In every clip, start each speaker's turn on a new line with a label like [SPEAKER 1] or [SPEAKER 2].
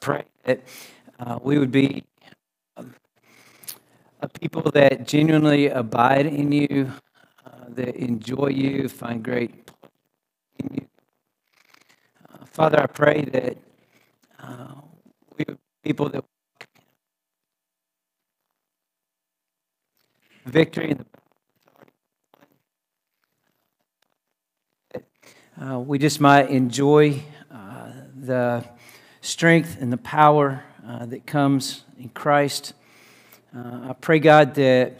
[SPEAKER 1] pray that uh, we would be um, a people that genuinely abide in you, uh, that enjoy you, find great in you. Uh, Father, I pray that uh, we would be people that victory in the uh, we just might enjoy uh, the strength and the power uh, that comes in Christ. Uh, I pray, God, that,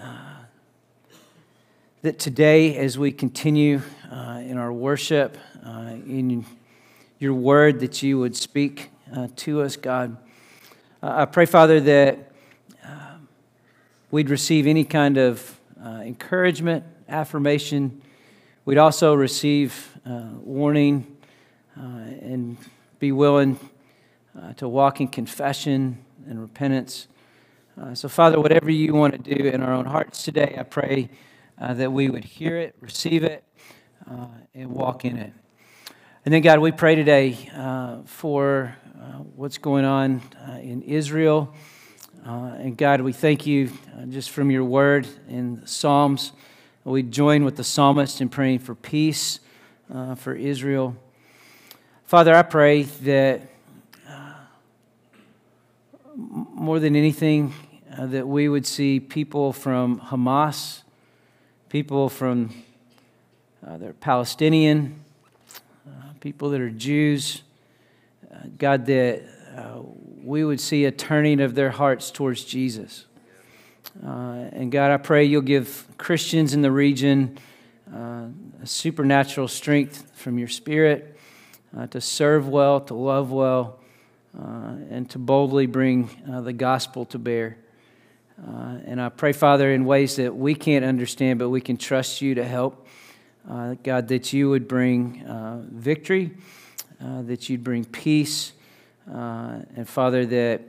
[SPEAKER 1] uh, that today, as we continue uh, in our worship, in your word, that you would speak to us, God. I pray, Father, that we'd receive any kind of encouragement, affirmation We'd also receive uh, warning uh, and be willing uh, to walk in confession and repentance. Uh, so, Father, whatever you want to do in our own hearts today, I pray uh, that we would hear it, receive it, uh, and walk in it. And then, God, we pray today for what's going on in Israel. and God, we thank you just from your word in Psalms. We join with the psalmist in praying for peace uh, for Israel. Father, I pray that uh, more than anything, uh, that we would see people from Hamas, people from uh, that are Palestinian, uh, people that are Jews, uh, God, that we would see a turning of their hearts towards Jesus. And God, I pray you'll give Christians in the region a supernatural strength from your Spirit uh, to serve well, to love well, uh, and to boldly bring uh, the gospel to bear. Uh, and I pray, Father, in ways that we can't understand, but we can trust you to help. God, that you would bring victory, that you'd bring peace, and Father, that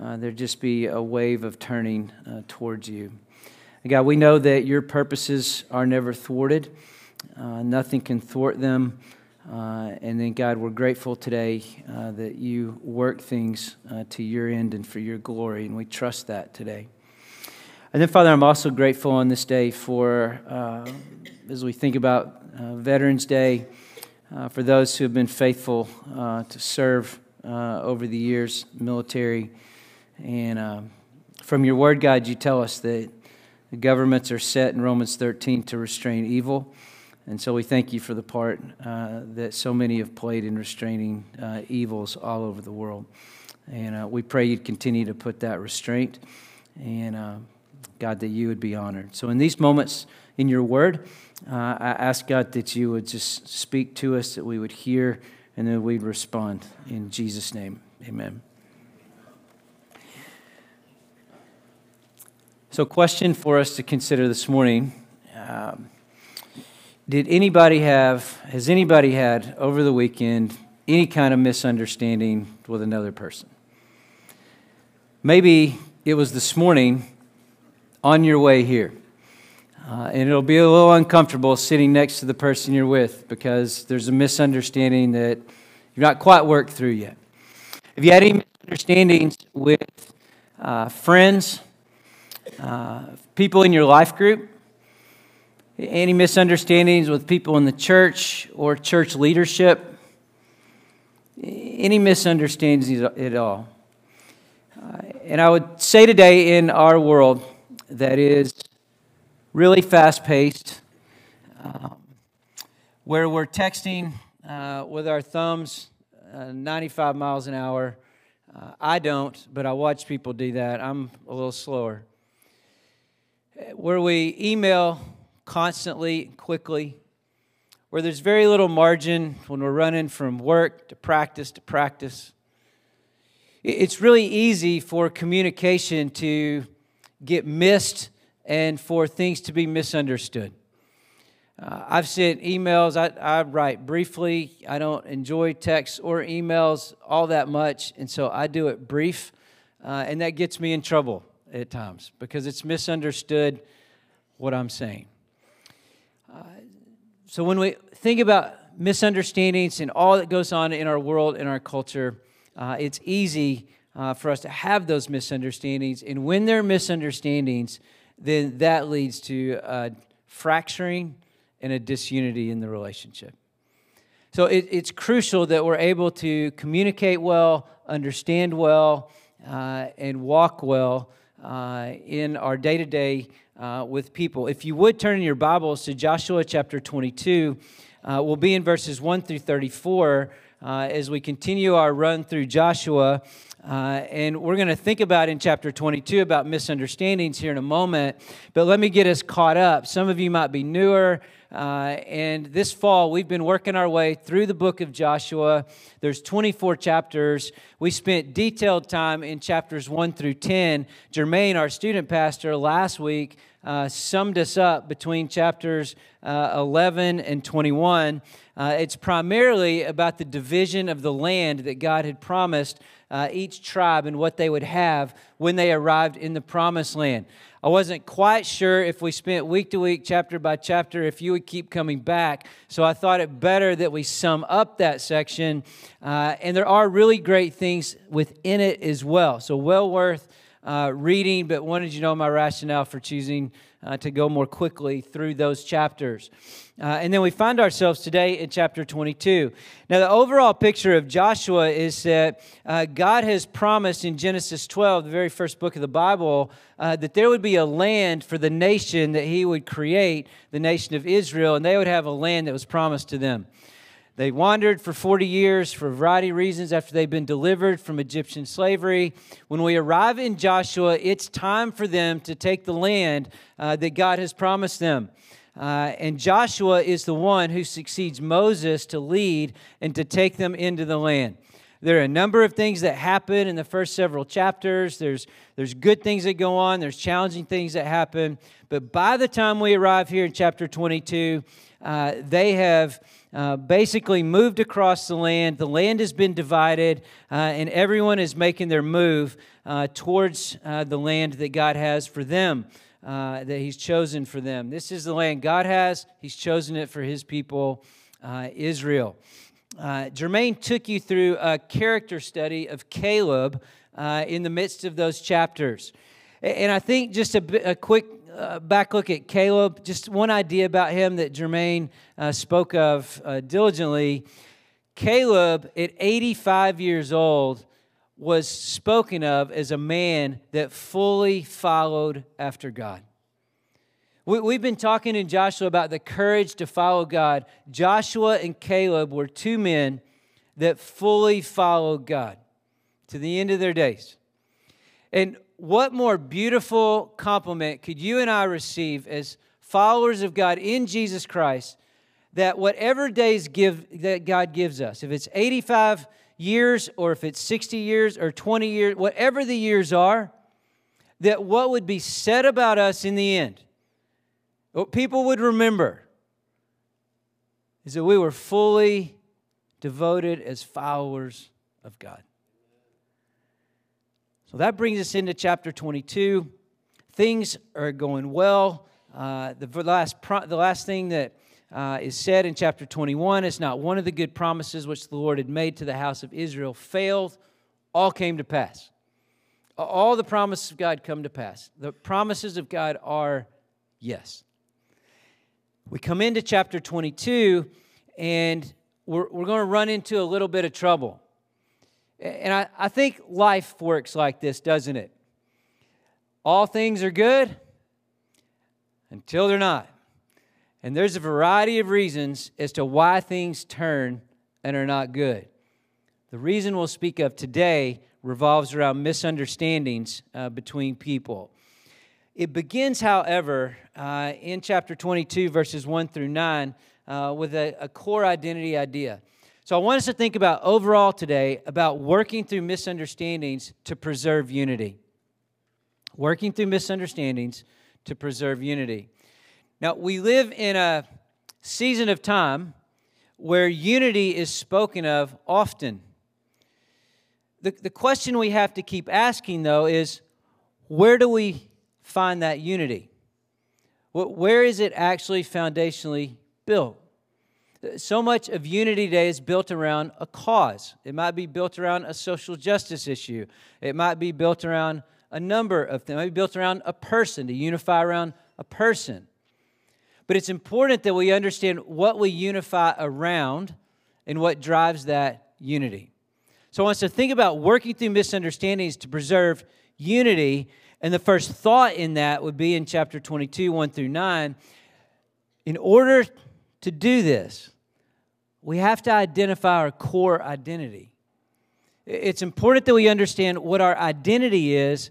[SPEAKER 1] uh, there just be a wave of turning uh, towards you. And God, we know that your purposes are never thwarted, uh, nothing can thwart them. Uh, and then, God, we're grateful today uh, that you work things uh, to your end and for your glory, and we trust that today. And then, Father, I'm also grateful on this day for, as we think about Veterans Day, for those who have been faithful to serve over the years, military. And uh, from your word, God, you tell us that the governments are set in Romans 13 to restrain evil. And so we thank you for the part uh, that so many have played in restraining uh, evils all over the world. And uh, we pray you'd continue to put that restraint. And uh, God, that you would be honored. So in these moments in your word, uh, I ask God that you would just speak to us, that we would hear, and that we'd respond. In Jesus' name, amen. So, question for us to consider this morning um, Did anybody have, has anybody had over the weekend any kind of misunderstanding with another person? Maybe it was this morning on your way here. Uh, and it'll be a little uncomfortable sitting next to the person you're with because there's a misunderstanding that you've not quite worked through yet. Have you had any misunderstandings with uh, friends? Uh, people in your life group? Any misunderstandings with people in the church or church leadership? Any misunderstandings at all? Uh, and I would say today in our world that is really fast paced, um, where we're texting uh, with our thumbs uh, 95 miles an hour. Uh, I don't, but I watch people do that. I'm a little slower where we email constantly, quickly, where there's very little margin when we're running from work to practice to practice. It's really easy for communication to get missed and for things to be misunderstood. Uh, I've sent emails, I, I write briefly. I don't enjoy texts or emails all that much, and so I do it brief, uh, and that gets me in trouble at times because it's misunderstood what I'm saying. So when we think about misunderstandings and all that goes on in our world, in our culture, uh, it's easy uh, for us to have those misunderstandings. And when there are misunderstandings, then that leads to fracturing and a disunity in the relationship. So it, it's crucial that we're able to communicate well, understand well, uh, and walk well uh, in our day to day with people. If you would turn in your Bibles to Joshua chapter 22, uh, we'll be in verses 1 through 34 uh, as we continue our run through Joshua. Uh, and we're going to think about in chapter 22 about misunderstandings here in a moment. But let me get us caught up. Some of you might be newer. Uh, and this fall, we've been working our way through the book of Joshua. There's 24 chapters. We spent detailed time in chapters 1 through 10. Jermaine, our student pastor, last week uh, summed us up between chapters uh, 11 and 21. Uh, it's primarily about the division of the land that God had promised uh, each tribe and what they would have when they arrived in the promised land. I wasn't quite sure if we spent week to week, chapter by chapter, if you would keep coming back. So I thought it better that we sum up that section. Uh, and there are really great things within it as well. So, well worth uh, reading, but wanted you to know my rationale for choosing uh, to go more quickly through those chapters. Uh, and then we find ourselves today in chapter 22. Now, the overall picture of Joshua is that uh, God has promised in Genesis 12, the very first book of the Bible, uh, that there would be a land for the nation that He would create, the nation of Israel, and they would have a land that was promised to them. They wandered for 40 years for a variety of reasons after they've been delivered from Egyptian slavery. When we arrive in Joshua, it's time for them to take the land uh, that God has promised them. Uh, and Joshua is the one who succeeds Moses to lead and to take them into the land. There are a number of things that happen in the first several chapters. There's, there's good things that go on, there's challenging things that happen. But by the time we arrive here in chapter 22, uh, they have uh, basically moved across the land. The land has been divided, uh, and everyone is making their move uh, towards uh, the land that God has for them, that He's chosen for them. This is the land God has, He's chosen it for His people, Israel. Jermaine took you through a character study of Caleb in the midst of those chapters. And I think just a, a quick uh, back look at Caleb, just one idea about him that Jermaine uh, spoke of uh, diligently. Caleb, at 85 years old, was spoken of as a man that fully followed after God. We, we've been talking in Joshua about the courage to follow God. Joshua and Caleb were two men that fully followed God to the end of their days. And what more beautiful compliment could you and I receive as followers of God in Jesus Christ that whatever days give that God gives us, if it's 85 years or if it's 60 years or 20 years, whatever the years are, that what would be said about us in the end, what people would remember, is that we were fully devoted as followers of God. So that brings us into chapter 22. Things are going well. Uh, the, last the last thing that uh, is said in chapter 21 is not one of the good promises which the Lord had made to the house of Israel failed, all came to pass. All the promises of God come to pass. The promises of God are yes. We come into chapter 22, and we're, we're going to run into a little bit of trouble. And I, I think life works like this, doesn't it? All things are good until they're not. And there's a variety of reasons as to why things turn and are not good. The reason we'll speak of today revolves around misunderstandings uh, between people. It begins, however, uh, in chapter 22, verses 1 through 9, uh, with a, a core identity idea. So I want us to think about overall today about working through misunderstandings to preserve unity. Working through misunderstandings to preserve unity. Now, we live in a season of time where unity is spoken of often. The, the question we have to keep asking, though, is where do we find that unity? Where is it actually foundationally built? So much of unity today is built around a cause. It might be built around a social justice issue. It might be built around a number of things. It might be built around a person, to unify around a person. But it's important that we understand what we unify around and what drives that unity. So I want us to think about working through misunderstandings to preserve unity. And the first thought in that would be in chapter 22, 1 through 9. In order to do this, we have to identify our core identity. It's important that we understand what our identity is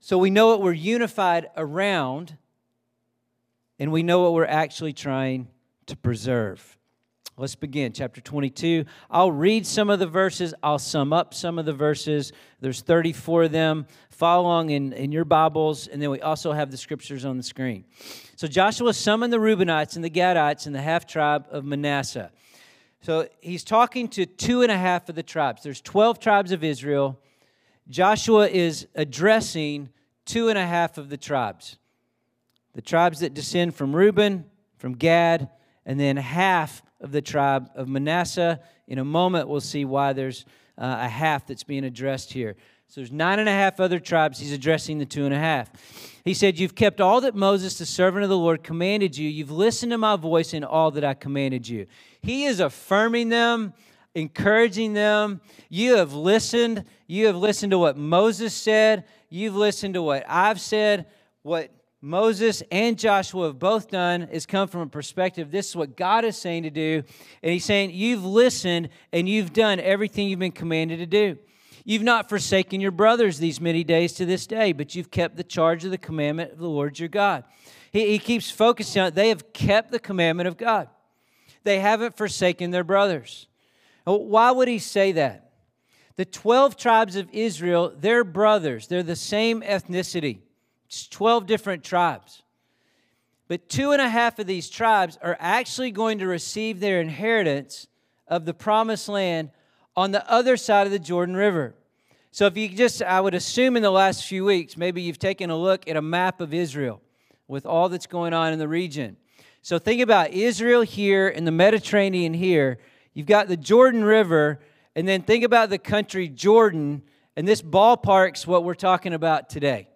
[SPEAKER 1] so we know what we're unified around and we know what we're actually trying to preserve. Let's begin. Chapter 22. I'll read some of the verses. I'll sum up some of the verses. There's 34 of them. Follow along in, in your Bibles, and then we also have the scriptures on the screen. So Joshua summoned the Reubenites and the Gadites and the half tribe of Manasseh. So he's talking to two and a half of the tribes. There's 12 tribes of Israel. Joshua is addressing two and a half of the tribes the tribes that descend from Reuben, from Gad, and then half of the tribe of Manasseh. In a moment, we'll see why there's uh, a half that's being addressed here. So there's nine and a half other tribes. He's addressing the two and a half. He said, You've kept all that Moses, the servant of the Lord, commanded you. You've listened to my voice in all that I commanded you. He is affirming them, encouraging them. You have listened. You have listened to what Moses said. You've listened to what I've said, what Moses and Joshua have both done is come from a perspective this is what God is saying to do. And he's saying, You've listened and you've done everything you've been commanded to do. You've not forsaken your brothers these many days to this day, but you've kept the charge of the commandment of the Lord your God. He, he keeps focusing on it. They have kept the commandment of God, they haven't forsaken their brothers. Why would he say that? The 12 tribes of Israel, they're brothers, they're the same ethnicity. It's 12 different tribes. But two and a half of these tribes are actually going to receive their inheritance of the promised land on the other side of the Jordan River. So, if you just, I would assume in the last few weeks, maybe you've taken a look at a map of Israel with all that's going on in the region. So, think about Israel here and the Mediterranean here. You've got the Jordan River, and then think about the country Jordan, and this ballpark's what we're talking about today.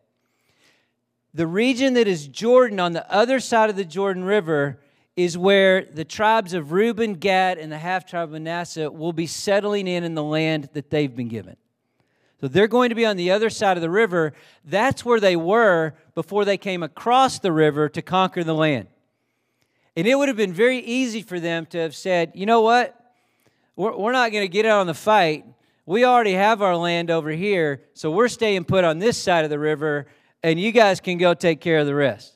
[SPEAKER 1] The region that is Jordan on the other side of the Jordan River is where the tribes of Reuben, Gad, and the half tribe of Manasseh will be settling in in the land that they've been given. So they're going to be on the other side of the river. That's where they were before they came across the river to conquer the land. And it would have been very easy for them to have said, you know what? We're, we're not going to get out on the fight. We already have our land over here, so we're staying put on this side of the river and you guys can go take care of the rest.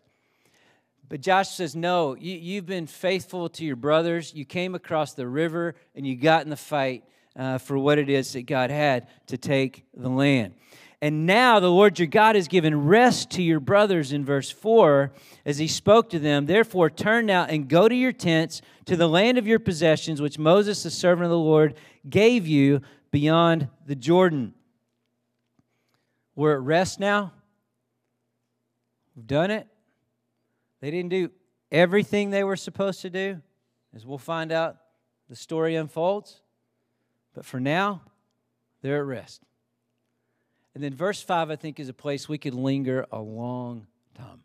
[SPEAKER 1] But Josh says, No, you, you've been faithful to your brothers. You came across the river and you got in the fight uh, for what it is that God had to take the land. And now the Lord your God has given rest to your brothers in verse 4 as he spoke to them. Therefore, turn now and go to your tents to the land of your possessions, which Moses, the servant of the Lord, gave you beyond the Jordan. We're at rest now. We've done it. They didn't do everything they were supposed to do, as we'll find out the story unfolds. But for now, they're at rest. And then verse 5, I think, is a place we could linger a long time.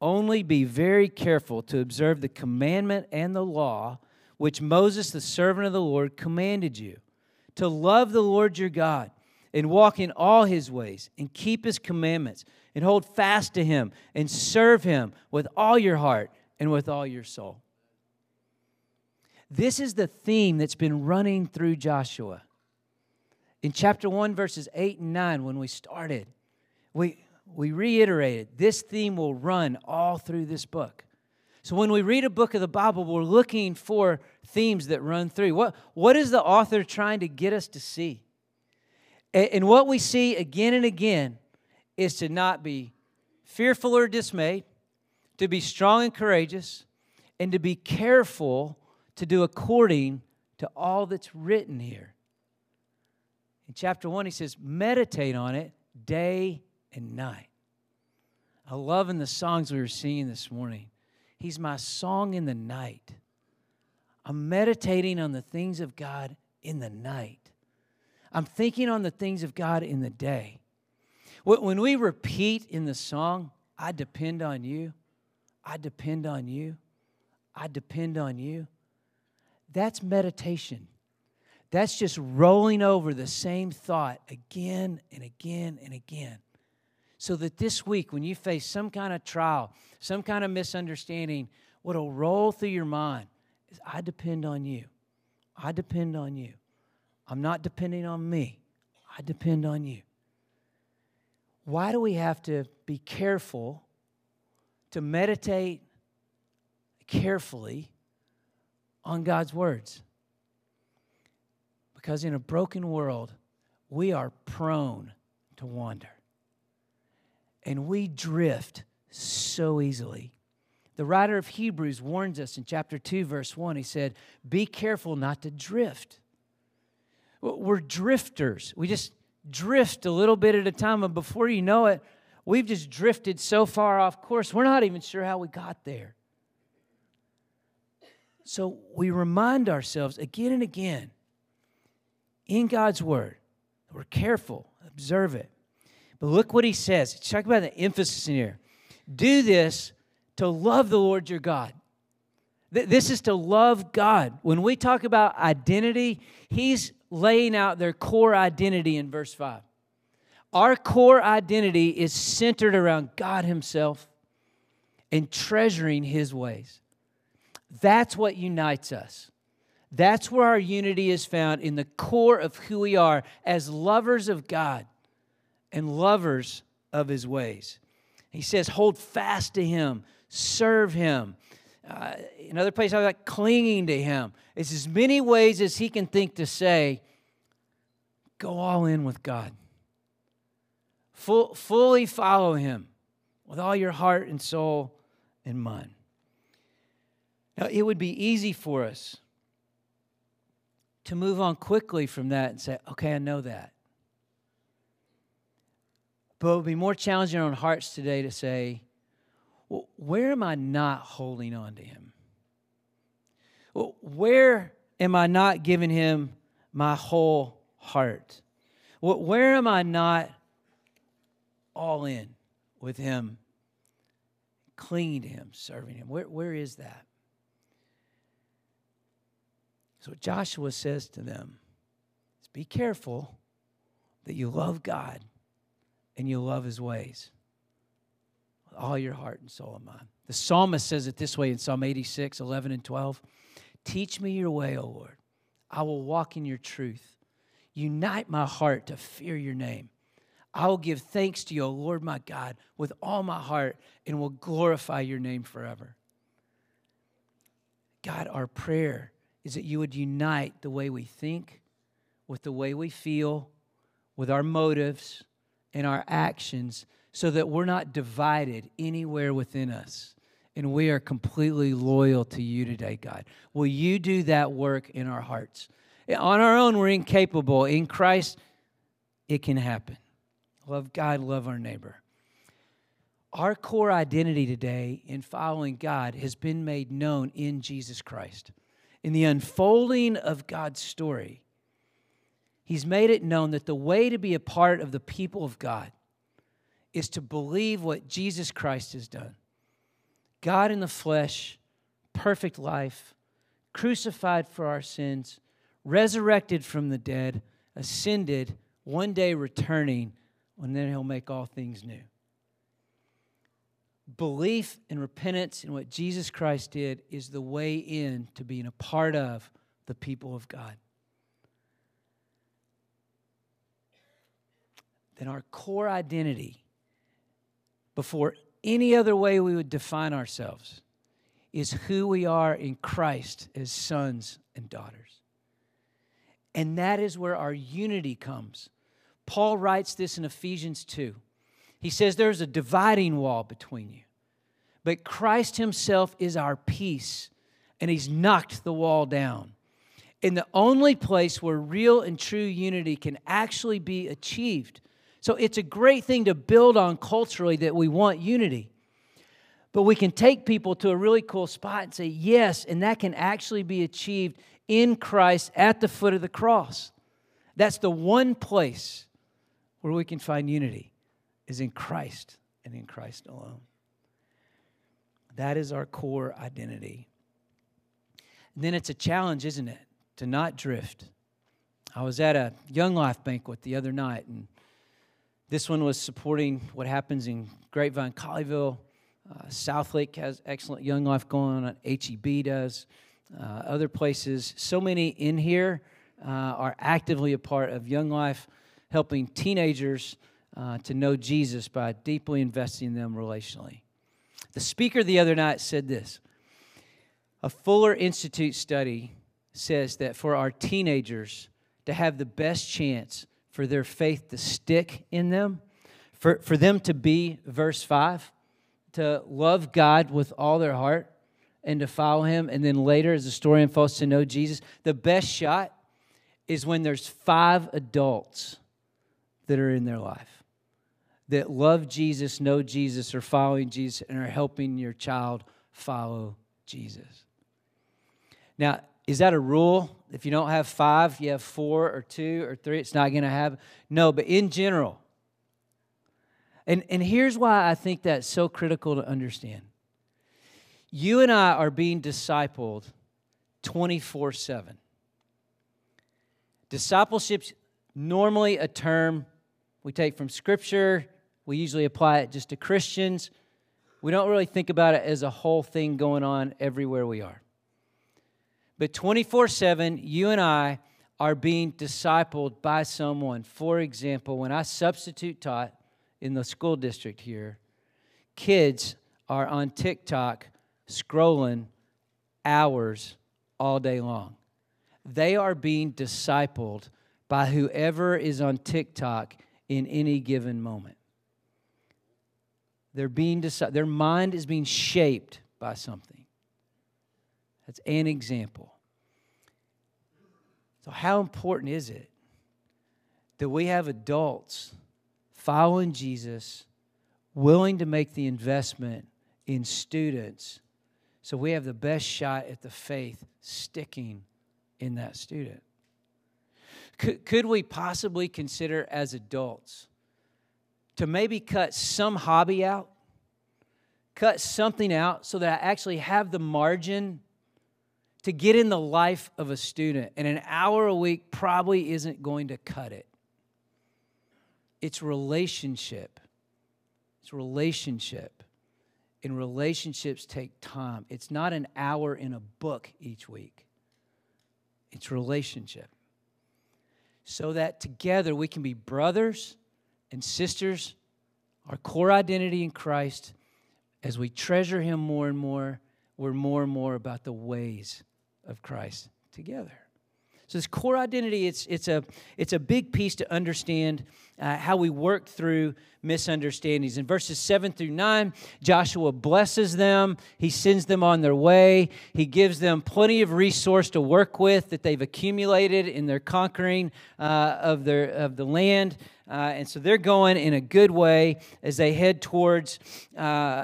[SPEAKER 1] Only be very careful to observe the commandment and the law which Moses, the servant of the Lord, commanded you to love the Lord your God and walk in all his ways and keep his commandments and hold fast to him and serve him with all your heart and with all your soul. This is the theme that's been running through Joshua. In chapter 1, verses 8 and 9, when we started, we, we reiterated this theme will run all through this book. So when we read a book of the Bible, we're looking for themes that run through. What, what is the author trying to get us to see? And, what we see again and again is to not be fearful or dismayed, to be strong and courageous, and to be careful to do according to all that's written here. In chapter 1, he says, meditate on it day and night. I love in the songs we were singing this morning. He's my song in the night, I'm meditating on the things of God in the night. I'm thinking on the things of God in the day. When we repeat in the song, I depend on you, I depend on you, I depend on you, that's meditation. That's just rolling over the same thought again and again and again. So that this week, when you face some kind of trial, some kind of misunderstanding, what'll roll through your mind is I depend on you. I depend on you. I'm not depending on me, I depend on you. Why do we have to be careful to meditate carefully on God's words? Because in a broken world, we are prone to wander. And we drift so easily. The writer of Hebrews warns us in chapter 2, verse 1. He said, Be careful not to drift. We're drifters. We just drift a little bit at a time, and before you know it, we've just drifted so far off course, we're not even sure how we got there. So we remind ourselves again and again in God's Word, we're careful, observe it. But look what he says. Check about the emphasis in here. Do this to love the Lord your God. This is to love God. When we talk about identity, he's laying out their core identity in verse 5. Our core identity is centered around God Himself and treasuring His ways. That's what unites us. That's where our unity is found in the core of who we are as lovers of God and lovers of His ways. He says, hold fast to Him, serve Him. Uh, another place I was like clinging to Him. It's as many ways as He can think to say, go all in with God. Full, fully follow Him with all your heart and soul and mind. Now, it would be easy for us to move on quickly from that and say, okay, I know that. But it would be more challenging on hearts today to say, where am I not holding on to him? Where am I not giving him my whole heart? Where am I not all in with him, clinging to him, serving him? Where, where is that? So Joshua says to them be careful that you love God and you love his ways all your heart and soul and mind. The psalmist says it this way in Psalm 86, 11 and 12. Teach me your way, O Lord. I will walk in your truth. Unite my heart to fear your name. I will give thanks to you, O Lord my God, with all my heart and will glorify your name forever. God, our prayer is that you would unite the way we think with the way we feel, with our motives and our actions, so that we're not divided anywhere within us. And we are completely loyal to you today, God. Will you do that work in our hearts? On our own, we're incapable. In Christ, it can happen. Love God, love our neighbor. Our core identity today in following God has been made known in Jesus Christ in the unfolding of God's story, He's made it known that the way to be a part of the people of God is to believe what Jesus Christ has done. God in the flesh, perfect life, crucified for our sins, resurrected from the dead, ascended, one day returning, and then He'll make all things new belief and repentance in what Jesus Christ did is the way in to being a part of the people of God. Then our core identity, before any other way we would define ourselves, is who we are in Christ as sons and daughters. And that is where our unity comes. Paul writes this in Ephesians 2. He says there's a dividing wall between you. But Christ Himself is our peace, and He's knocked the wall down. And the only place where real and true unity can actually be achieved. So it's a great thing to build on culturally that we want unity. But we can take people to a really cool spot and say, yes, and that can actually be achieved in Christ at the foot of the cross. That's the one place where we can find unity is in Christ and in Christ alone. That is our core identity. And then it's a challenge, isn't it, to not drift. I was at a Young Life banquet the other night, and this one was supporting what happens in Grapevine, Colleyville. Uh, Southlake has excellent Young Life going on. HEB does. Uh, other places. So many in here uh, are actively a part of Young Life, helping teenagers uh, to know Jesus by deeply investing in them relationally. The speaker the other night said this A Fuller Institute study says that for our teenagers to have the best chance for their faith to stick in them, for, for them to be, verse 5, to love God with all their heart and to follow Him, and then later, as the story unfolds, to know Jesus, the best shot is when there's five adults that are in their life that love Jesus, know Jesus, are following Jesus, and are helping your child follow Jesus. Now, is that a rule? If you don't have five, you have four or two or three, it's not going to happen. No, but in general. And, and here's why I think that's so critical to understand. You and I are being discipled 24 7. Discipleship's normally a term we take from Scripture, we usually apply it just to Christians. We don't really think about it as a whole thing going on everywhere we are. But 24 7, you and I are being discipled by someone. For example, when I substitute taught in the school district here, kids are on TikTok scrolling hours all day long. They are being discipled by whoever is on TikTok in any given moment. They're being decided, their mind is being shaped by something. That's an example. So, how important is it that we have adults following Jesus, willing to make the investment in students so we have the best shot at the faith sticking in that student? Could, could we possibly consider as adults to maybe cut some hobby out, cut something out so that I actually have the margin to get in the life of a student. And an hour a week probably isn't going to cut it. It's relationship. It's relationship. And relationships take time. It's not an hour in a book each week, it's relationship. So that together we can be brothers and sisters, our core identity in Christ, as we treasure Him more and more, we're more and more about the ways of Christ together. So this core identity, it's, it's, a, it's a big piece to understand uh, how we work through misunderstandings. In verses 7 through 9, Joshua blesses them. He sends them on their way. He gives them plenty of resource to work with that they've accumulated in their conquering uh, of, their, of the land. Uh, and so they're going in a good way as they head towards uh,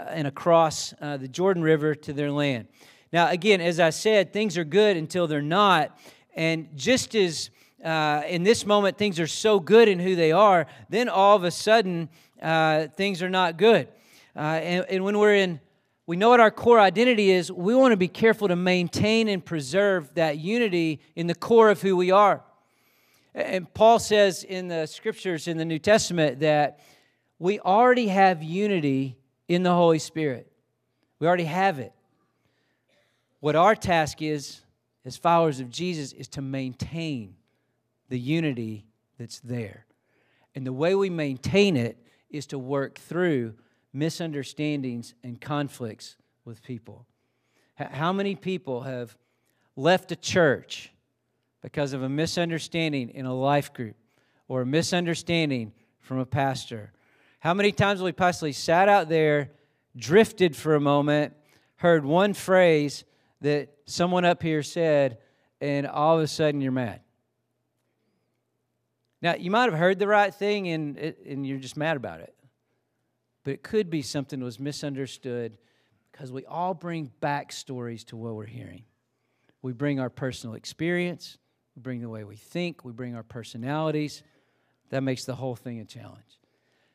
[SPEAKER 1] and across uh, the Jordan River to their land. Now, again, as I said, things are good until they're not. And just as uh, in this moment things are so good in who they are, then all of a sudden uh, things are not good. Uh, and, and when we're in, we know what our core identity is, we want to be careful to maintain and preserve that unity in the core of who we are. And Paul says in the scriptures in the New Testament that we already have unity in the Holy Spirit. We already have it. What our task is, as followers of Jesus, is to maintain the unity that's there. And the way we maintain it is to work through misunderstandings and conflicts with people. How many people have left a church because of a misunderstanding in a life group or a misunderstanding from a pastor? How many times have we possibly sat out there, drifted for a moment, heard one phrase that someone up here said, and all of a sudden you're mad? Now, you might have heard the right thing and, and you're just mad about it. But it could be something that was misunderstood Because we all bring backstories to what we're hearing. We bring our personal experience, we bring the way we think, we bring our personalities. That makes the whole thing a challenge.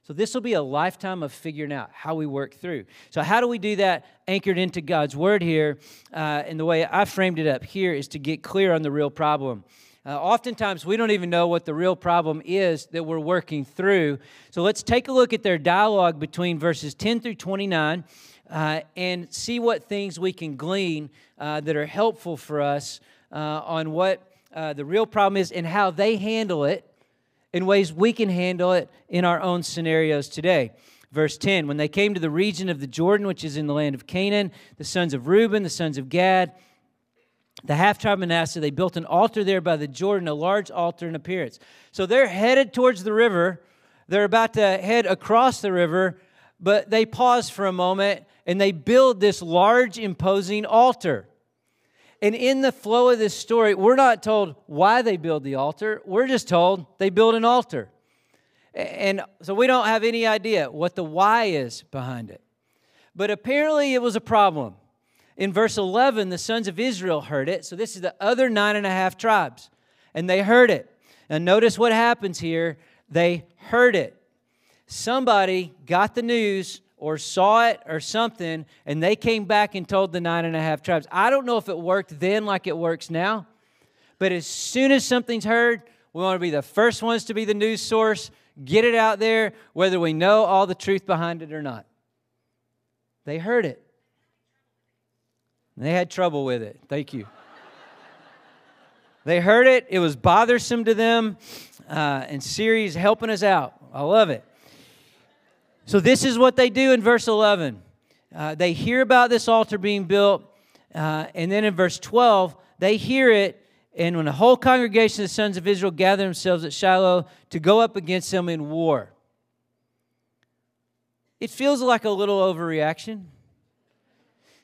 [SPEAKER 1] So, this will be a lifetime of figuring out how we work through. So, how do we do that anchored into God's word here? Uh, and the way I framed it up here is to get clear on the real problem. Uh, oftentimes, we don't even know what the real problem is that we're working through. So, let's take a look at their dialogue between verses 10 through 29 uh, and see what things we can glean uh, that are helpful for us uh, on what uh, the real problem is and how they handle it in ways we can handle it in our own scenarios today. Verse 10 When they came to the region of the Jordan, which is in the land of Canaan, the sons of Reuben, the sons of Gad, the half tribe of Manasseh, they built an altar there by the Jordan, a large altar in appearance. So they're headed towards the river. They're about to head across the river, but they pause for a moment and they build this large, imposing altar. And in the flow of this story, we're not told why they build the altar. We're just told they build an altar. And so we don't have any idea what the why is behind it. But apparently it was a problem. In verse 11, the sons of Israel heard it. So this is the other nine and a half tribes. And they heard it. And notice what happens here. They heard it. Somebody got the news or saw it or something, and they came back and told the nine and a half tribes. I don't know if it worked then like it works now, but as soon as something's heard, we want to be the first ones to be the news source, get it out there, whether we know all the truth behind it or not. They heard it. They had trouble with it. Thank you. they heard it. It was bothersome to them. Uh, and Siri's helping us out. I love it. So, this is what they do in verse 11. Uh, they hear about this altar being built, uh, and then in verse 12, they hear it. And when the whole congregation of the sons of Israel gather themselves at Shiloh to go up against them in war, it feels like a little overreaction.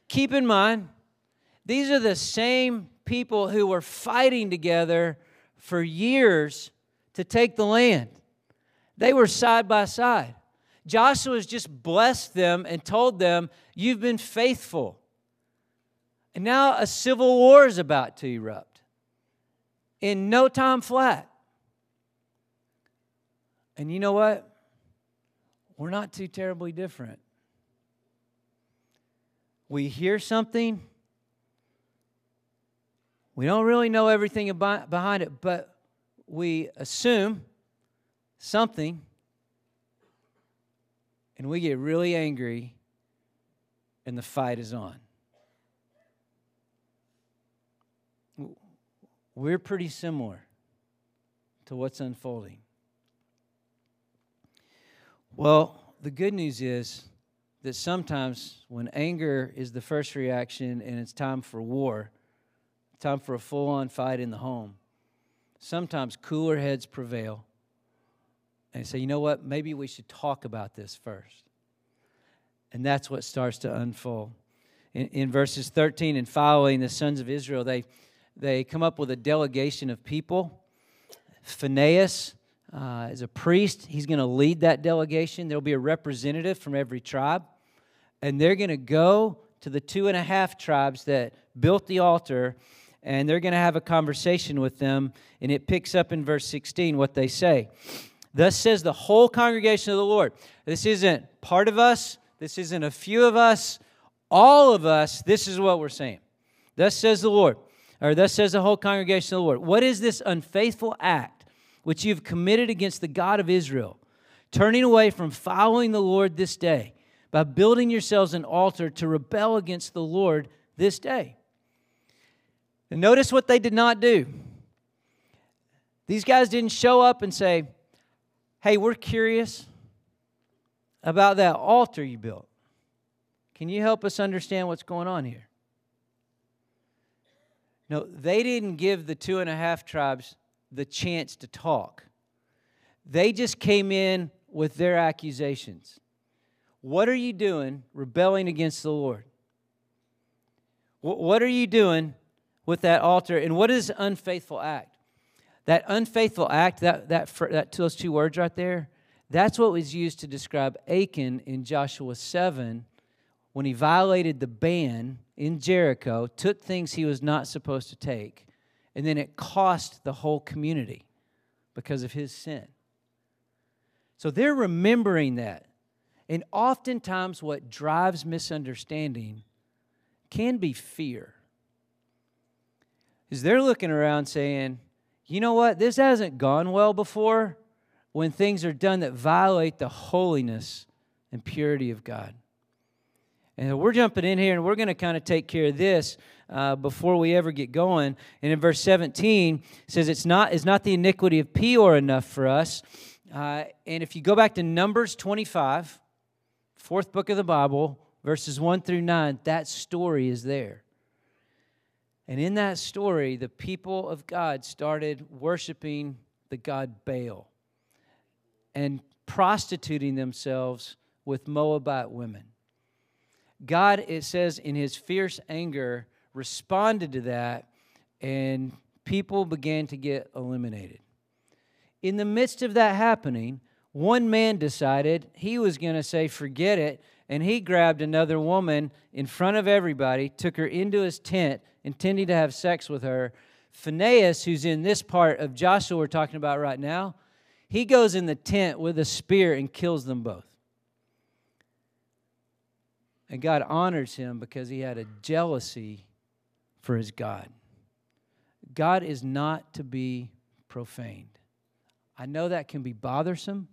[SPEAKER 1] Keep in mind, these are the same people who were fighting together for years to take the land. They were side by side. Joshua's just blessed them and told them, You've been faithful. And now a civil war is about to erupt in no time flat. And you know what? We're not too terribly different. We hear something, we don't really know everything about, behind it, but we assume something and we get really angry and the fight is on. We're pretty similar to what's unfolding. Well, the good news is that sometimes when anger is the first reaction and it's time for war, time for a full on fight in the home, sometimes cooler heads prevail and say, you know what, maybe we should talk about this first. And that's what starts to unfold. In, in verses 13 and following, the sons of Israel, they, they come up with a delegation of people. Phinehas uh, is a priest. He's going to lead that delegation. There'll be a representative from every tribe. And they're going to go to the two and a half tribes that built the altar, and they're going to have a conversation with them. And it picks up in verse 16 what they say. Thus says the whole congregation of the Lord. This isn't part of us, this isn't a few of us, all of us. This is what we're saying. Thus says the Lord, or thus says the whole congregation of the Lord. What is this unfaithful act which you've committed against the God of Israel, turning away from following the Lord this day by building yourselves an altar to rebel against the Lord this day? And notice what they did not do. These guys didn't show up and say, Hey, we're curious about that altar you built. Can you help us understand what's going on here? No, they didn't give the two and a half tribes the chance to talk. They just came in with their accusations. What are you doing rebelling against the Lord? What are you doing with that altar? And what is unfaithful act? That unfaithful act, that, that, that, those two words right there, that's what was used to describe Achan in Joshua 7 when he violated the ban in Jericho, took things he was not supposed to take, and then it cost the whole community because of his sin. So they're remembering that. And oftentimes, what drives misunderstanding can be fear. Is they're looking around saying, you know what, this hasn't gone well before when things are done that violate the holiness and purity of God. And we're jumping in here and we're going to kind of take care of this uh, before we ever get going. And in verse 17, it says, It's not, it's not the iniquity of Peor enough for us. Uh, and if you go back to Numbers 25, fourth book of the Bible, verses 1 through 9, that story is there. And in that story, the people of God started worshiping the god Baal and prostituting themselves with Moabite women. God, it says, in his fierce anger, responded to that, and people began to get eliminated. In the midst of that happening, one man decided he was going to say, forget it, and he grabbed another woman in front of everybody, took her into his tent, intending to have sex with her. Phinehas, who's in this part of Joshua we're talking about right now, he goes in the tent with a spear and kills them both. And God honors him because he had a jealousy for his God. God is not to be profaned. I know that can be bothersome,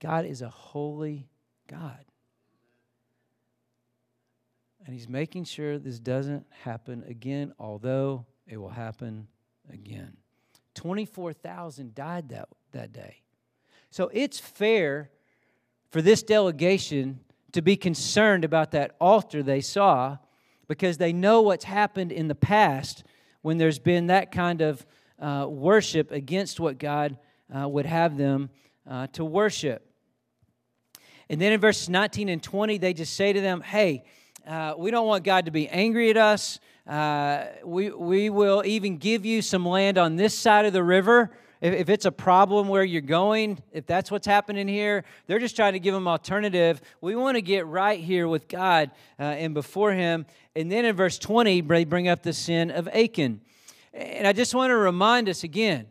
[SPEAKER 1] God is a holy God. And he's making sure this doesn't happen again, although it will happen again. 24,000 died that, that day. So it's fair for this delegation to be concerned about that altar they saw because they know what's happened in the past when there's been that kind of uh, worship against what God uh, would have them uh, to worship. And then in verses 19 and 20, they just say to them, Hey, uh, we don't want God to be angry at us. Uh, we, we will even give you some land on this side of the river if, if it's a problem where you're going, if that's what's happening here, they're just trying to give them alternative. We want to get right here with God uh, and before Him. And then in verse 20, they bring up the sin of Achan. And I just want to remind us again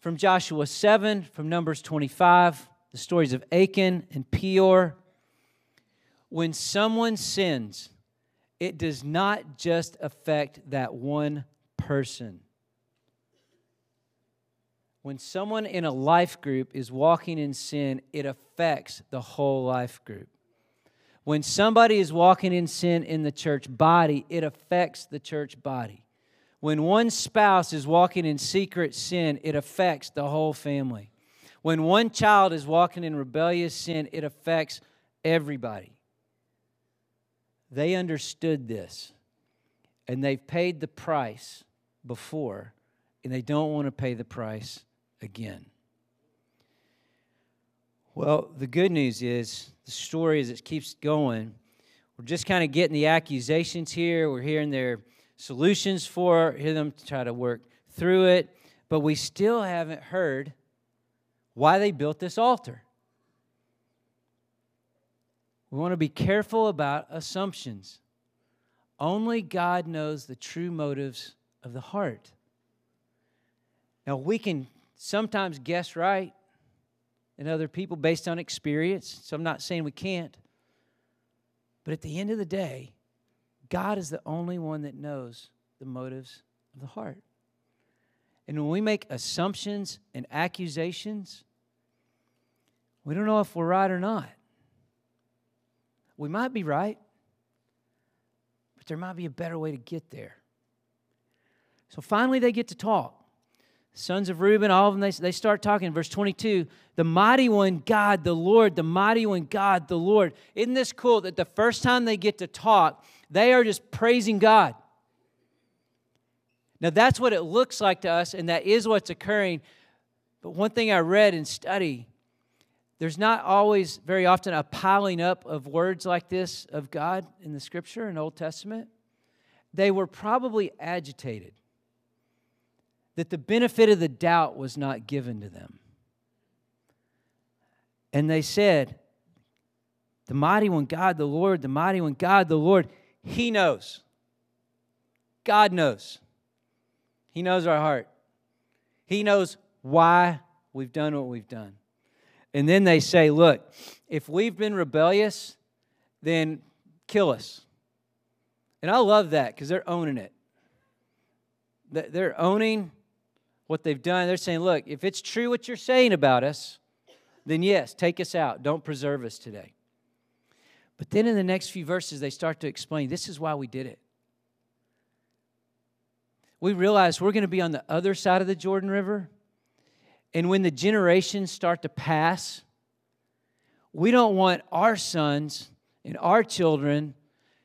[SPEAKER 1] from Joshua 7, from Numbers 25, the stories of Achan and Peor. When someone sins, it does not just affect that one person when someone in a life group is walking in sin, it affects the whole life group. When somebody is walking in sin in the church body, it affects the church body. When one spouse is walking in secret sin, it affects the whole family. When one child is walking in rebellious sin, it affects everybody. They understood this, and they've paid the price before, and they don't want to pay the price again. Well, the good news is the story as it keeps going, we're just kind of getting the accusations here. We're hearing their solutions for hear them try to work through it, but we still haven't heard why they built this altar. We want to be careful about assumptions. Only God knows the true motives of the heart. Now, we can sometimes guess right and other people based on experience. So I'm not saying we can't. But at the end of the day, God is the only one that knows the motives of the heart. And when we make assumptions and accusations, we don't know if we're right or not. We might be right, but there might be a better way to get there. So finally, they get to talk sons of Reuben, all of them, they, they start talking. Verse 22 the mighty one, God, the Lord, the mighty one, God, the Lord. Isn't this cool that the first time they get to talk, they are just praising God? Now, that's what it looks like to us, and that is what's occurring. But one thing I read and study, there's not always, very often, a piling up of words like this of God in the scripture in Old Testament. They were probably agitated that the benefit of the doubt was not given to them. And they said, the mighty one, God the Lord, the mighty one, God the Lord, He knows. God knows. He knows our heart. He knows why we've done what we've done. And then they say, look, if we've been rebellious, then kill us. And I love that because they're owning it. They're owning what they've done. They're saying, look, if it's true what you're saying about us, then yes, take us out. Don't preserve us today. But then in the next few verses, they start to explain this is why we did it. We realize we're going to be on the other side of the Jordan River. And when the generations start to pass, we don't want our sons and our children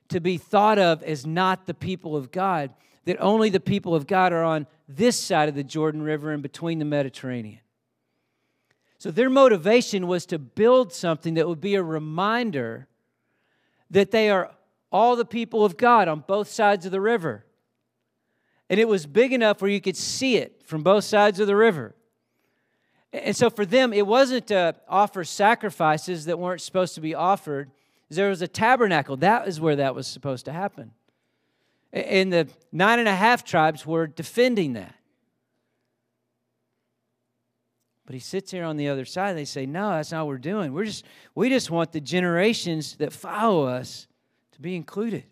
[SPEAKER 1] to be thought of as not the people of God, that only the people of God are on this side of the Jordan River and between the Mediterranean. So their motivation was to build something that would be a reminder that they are all the people of God on both sides of the river. And it was big enough where you could see it from both sides of the river. And so for them, it wasn't to offer sacrifices that weren't supposed to be offered. There was a tabernacle. That is where that was supposed to happen. And the nine and a half tribes were defending that. But he sits here on the other side. They say, No, that's not what we're doing. We're just, we just want the generations that follow us to be included.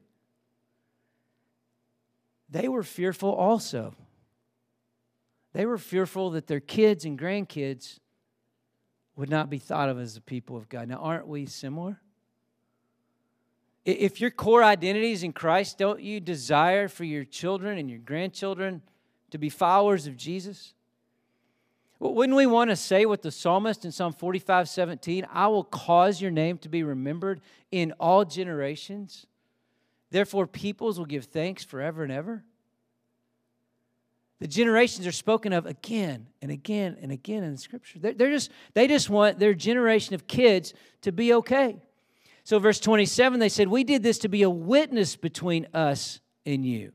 [SPEAKER 1] They were fearful also. They were fearful that their kids and grandkids would not be thought of as the people of God. Now, aren't we similar? If your core identity is in Christ, don't you desire for your children and your grandchildren to be followers of Jesus? Wouldn't we want to say with the psalmist in Psalm 45 17, I will cause your name to be remembered in all generations? Therefore, peoples will give thanks forever and ever. The generations are spoken of again and again and again in scripture. They're, they're just, they just want their generation of kids to be okay. So, verse 27, they said, We did this to be a witness between us and you.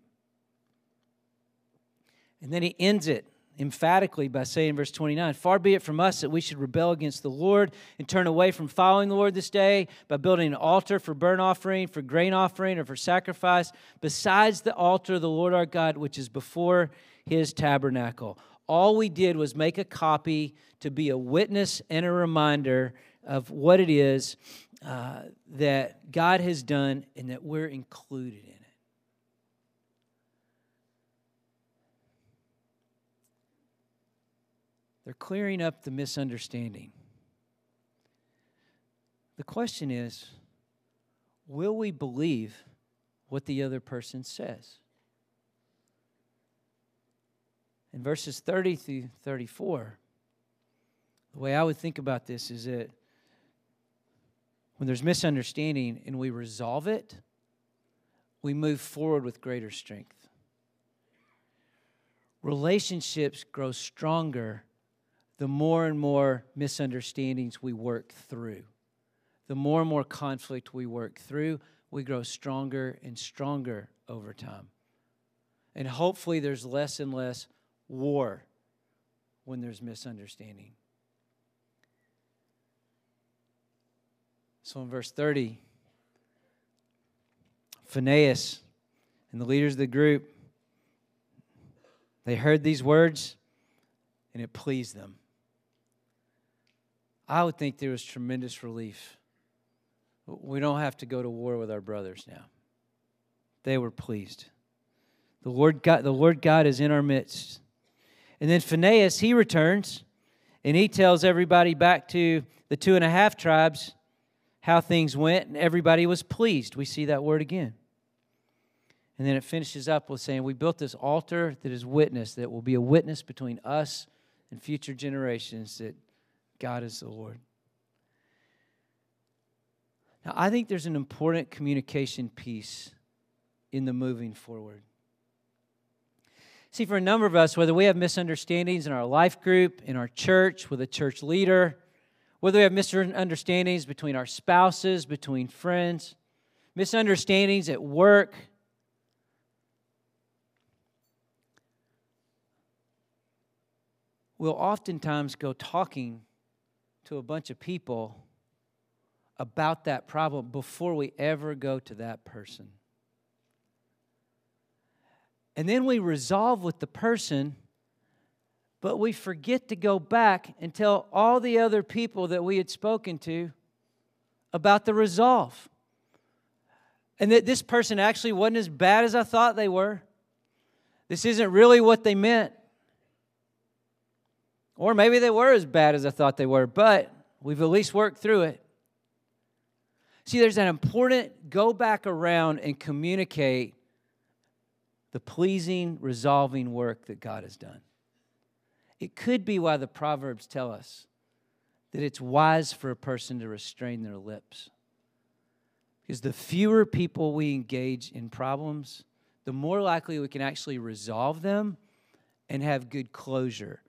[SPEAKER 1] And then he ends it emphatically by saying, verse 29, Far be it from us that we should rebel against the Lord and turn away from following the Lord this day by building an altar for burnt offering, for grain offering, or for sacrifice, besides the altar of the Lord our God, which is before his tabernacle. All we did was make a copy to be a witness and a reminder of what it is uh, that God has done and that we're included in it. They're clearing up the misunderstanding. The question is will we believe what the other person says? in verses 30 through 34, the way I would think about this is that when there's misunderstanding and we resolve it, we move forward with greater strength. Relationships grow stronger the more and more misunderstandings we work through. The more and more conflict we work through, we grow stronger and stronger over time. And hopefully, there's less and less war when there's misunderstanding. So in verse 30, Phinehas and the leaders of the group, they heard these words and it pleased them. I would think there was tremendous relief. We don't have to go to war with our brothers now. They were pleased. The Lord God, the Lord God is in our midst. And then Phinehas, he returns and he tells everybody back to the two and a half tribes how things went, and everybody was pleased. We see that word again. And then it finishes up with saying, We built this altar that is witness, that will be a witness between us and future generations that God is the Lord. Now, I think there's an important communication piece in the moving forward. See, for a number of us, whether we have misunderstandings in our life group, in our church, with a church leader, whether we have misunderstandings between our spouses, between friends, misunderstandings at work, we'll oftentimes go talking to a bunch of people about that problem before we ever go to that person. And then we resolve with the person, but we forget to go back and tell all the other people that we had spoken to about the resolve. And that this person actually wasn't as bad as I thought they were. This isn't really what they meant. Or maybe they were as bad as I thought they were, but we've at least worked through it. See, there's an important go back around and communicate the pleasing, resolving work that God has done. It could be why the Proverbs tell us that it's wise for a person to restrain their lips. Because the fewer people we engage in problems, the more likely we can actually resolve them and have good closure.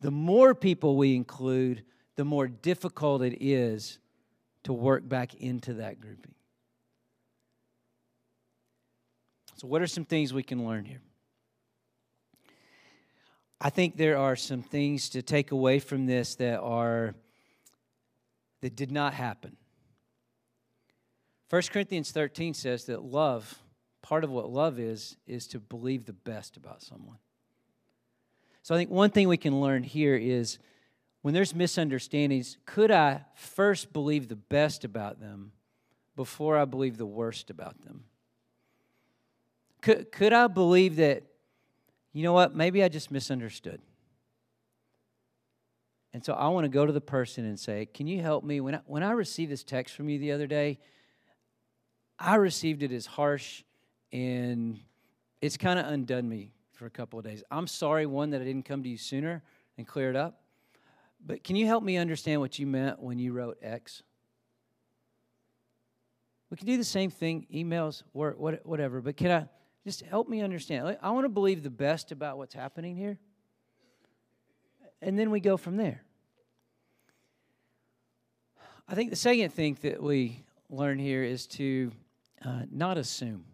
[SPEAKER 1] The more people we include, the more difficult it is to work back into that grouping. So, what are some things we can learn here? I think there are some things to take away from this that are that did not happen. 1 Corinthians 13 says that love, part of what love is, is to believe the best about someone. So I think one thing we can learn here is when there's misunderstandings, could I first believe the best about them before I believe the worst about them? Could, could I believe that, you know what, maybe I just misunderstood? And so I want to go to the person and say, Can you help me? When I, when I received this text from you the other day, I received it as harsh and it's kind of undone me for a couple of days. I'm sorry, one, that I didn't come to you sooner and clear it up. But can you help me understand what you meant when you wrote X? We can do the same thing, emails, work, whatever, but can I just help me understand? I want to believe the best about what's happening here. And then we go from there. I think the second thing that we learn here is to uh, not assume.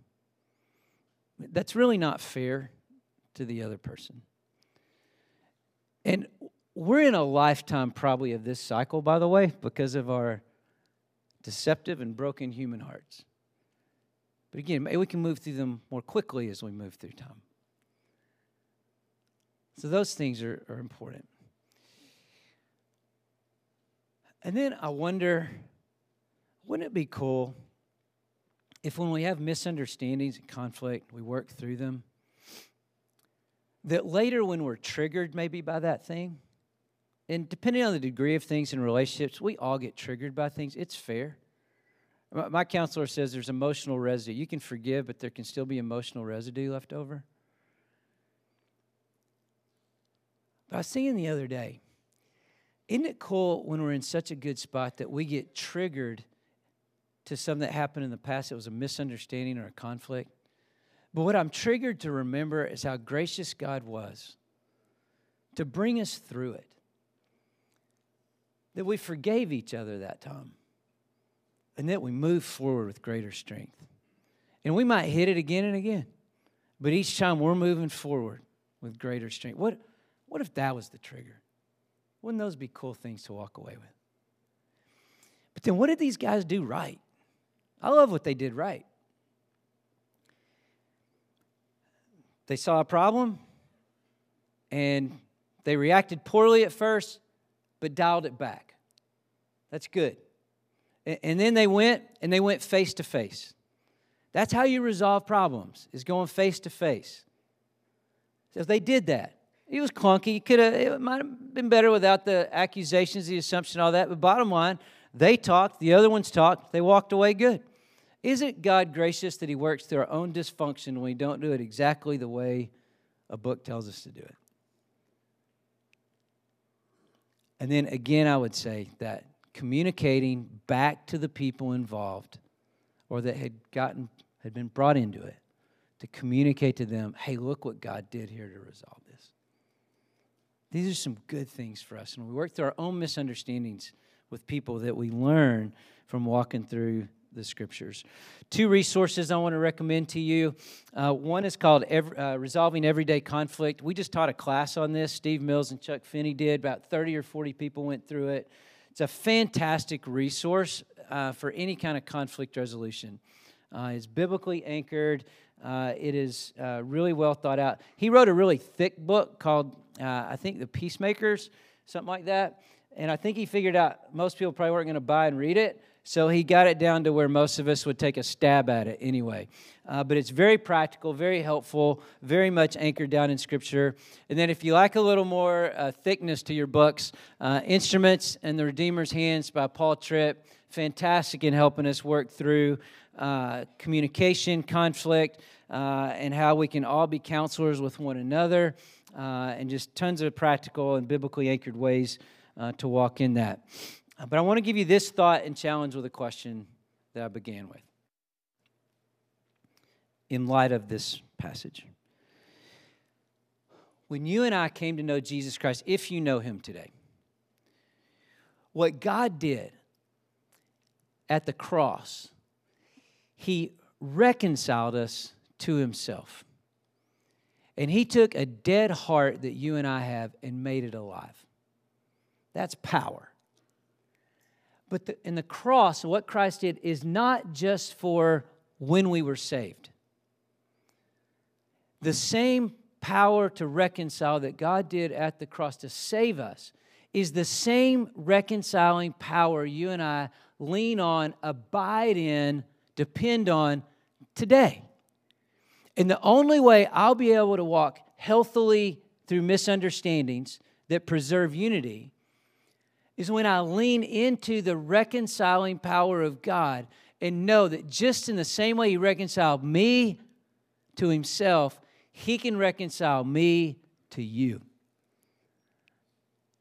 [SPEAKER 1] That's really not fair to the other person. And we're in a lifetime probably of this cycle, by the way, because of our deceptive and broken human hearts. But again, we can move through them more quickly as we move through time. So those things are, are important. And then I wonder wouldn't it be cool if when we have misunderstandings and conflict, we work through them, that later when we're triggered maybe by that thing, and depending on the degree of things in relationships, we all get triggered by things. It's fair. My counselor says there's emotional residue. You can forgive, but there can still be emotional residue left over. But I was thinking the other day, isn't it cool when we're in such a good spot that we get triggered to something that happened in the past? It was a misunderstanding or a conflict. But what I'm triggered to remember is how gracious God was to bring us through it. That we forgave each other that time and that we move forward with greater strength. And we might hit it again and again, but each time we're moving forward with greater strength. What, what if that was the trigger? Wouldn't those be cool things to walk away with? But then what did these guys do right? I love what they did right. They saw a problem and they reacted poorly at first, but dialed it back. That's good. And then they went and they went face to face. That's how you resolve problems, is going face to face. So they did that. It was clunky. Could have it might have been better without the accusations, the assumption, all that. But bottom line, they talked, the other ones talked, they walked away good. Isn't God gracious that He works through our own dysfunction when we don't do it exactly the way a book tells us to do it? And then again, I would say that communicating back to the people involved or that had gotten had been brought into it to communicate to them hey look what god did here to resolve this these are some good things for us and we work through our own misunderstandings with people that we learn from walking through the scriptures. Two resources I want to recommend to you. Uh, one is called Every, uh, Resolving Everyday Conflict. We just taught a class on this. Steve Mills and Chuck Finney did. About 30 or 40 people went through it. It's a fantastic resource. uh, for any kind of conflict resolution. Uh, it's biblically anchored. Uh, it is uh, really well thought out. He wrote a really thick book called, I think, The Peacemakers, something like that. And I think he figured out most people probably weren't going to buy and read it. So he got it down to where most of us would take a stab at it anyway. Uh, but it's very practical, very helpful, very much anchored down in Scripture. And then if you like a little more uh, thickness to your books, uh, Instruments in the Redeemer's Hands by Paul Tripp, fantastic in helping us work through uh, communication, conflict, uh, and how we can all be counselors with one another, uh, and just tons of practical and biblically anchored ways to walk in that. But I want to give you this thought and challenge with a question that I began with in light of this passage. When you and I came to know Jesus Christ, if you know him today, what God did at the cross, he reconciled us to himself. And he took a dead heart that you and I have and made it alive. That's power. But the, in the cross, what Christ did is not just for when we were saved. The same power to reconcile that God did at the cross to save us is the same reconciling power you and I lean on, abide in, depend on today. And the only way I'll be able to walk healthily through misunderstandings that preserve unity is when I lean into the reconciling power of God and know that just in the same way He reconciled me to Himself, He can reconcile me to you.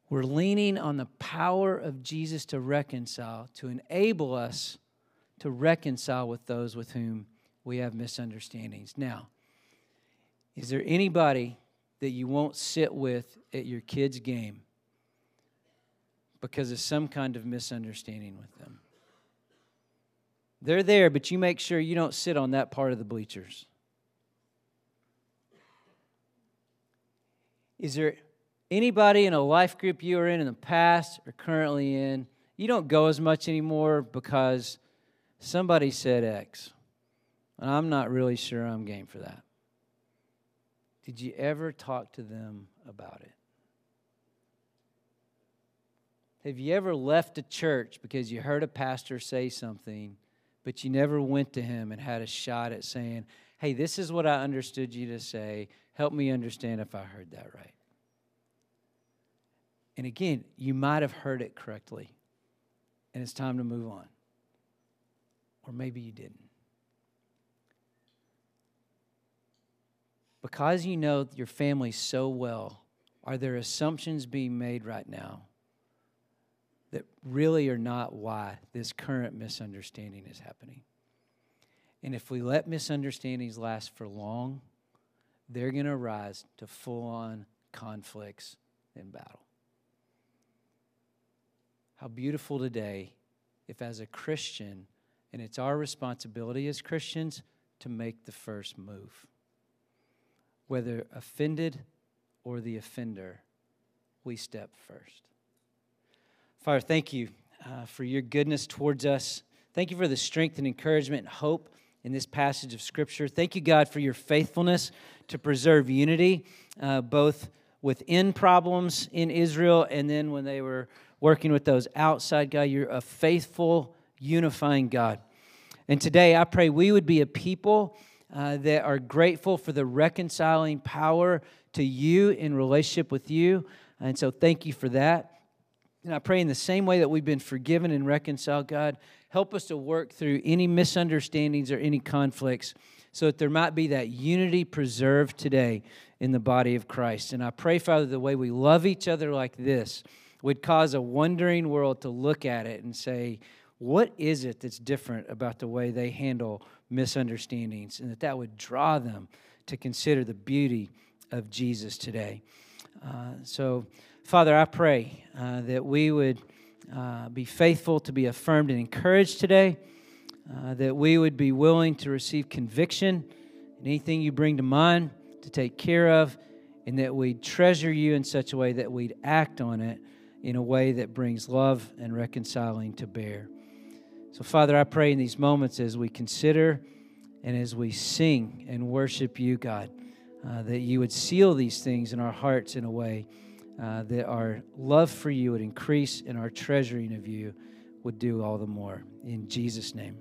[SPEAKER 1] We're leaning on the power of Jesus to reconcile, to enable us to reconcile with those with whom we have misunderstandings. Now, is there anybody that you won't sit with at your kid's game because of some kind of misunderstanding with them. They're there, but you make sure you don't sit on that part of the bleachers. Is there anybody in a life group you were in in the past or currently in? You don't go as much anymore because somebody said X. And I'm not really sure I'm game for that. Did you ever talk to them about it? Have you ever left a church because you heard a pastor say something, but you never went to him and had a shot at saying, Hey, this is what I understood you to say. Help me understand if I heard that right. And again, you might have heard it correctly, and it's time to move on. Or maybe you didn't. Because you know your family so well, are there assumptions being made right now that really are not why this current misunderstanding is happening. And if we let misunderstandings last for long, they're going to rise to full on conflicts and battle. How beautiful today if, as a Christian, and it's our responsibility as Christians to make the first move. Whether offended or the offender, we step first. Father, thank you uh, for your goodness towards us. Thank you for the strength and encouragement and hope in this passage of Scripture. Thank you, God, for your faithfulness to preserve unity, uh, both within problems in Israel and then when they were working with those outside. God, you're a faithful, unifying God. And today, I pray we would be a people uh, that are grateful for the reconciling power to you in relationship with you. And so, thank you for that. And I pray in the same way that we've been forgiven and reconciled, God, help us to work through any misunderstandings or any conflicts so that there might be that unity preserved today in the body of Christ. And I pray, Father, the way we love each other like this would cause a wondering world to look at it and say, what is it that's different about the way they handle misunderstandings? And that that would draw them to consider the beauty of Jesus today. Uh, so, Father, I pray uh, that we would uh, be faithful to be affirmed and encouraged today, uh, that we would be willing to receive conviction in anything you bring to mind to take care of, and that we'd treasure you in such a way that we'd act on it in a way that brings love and reconciling to bear. So, Father, I pray in these moments as we consider and as we sing and worship you, God, uh, that you would seal these things in our hearts in a way uh, that our love for you would increase and our treasuring of you would do all the more. In Jesus' name.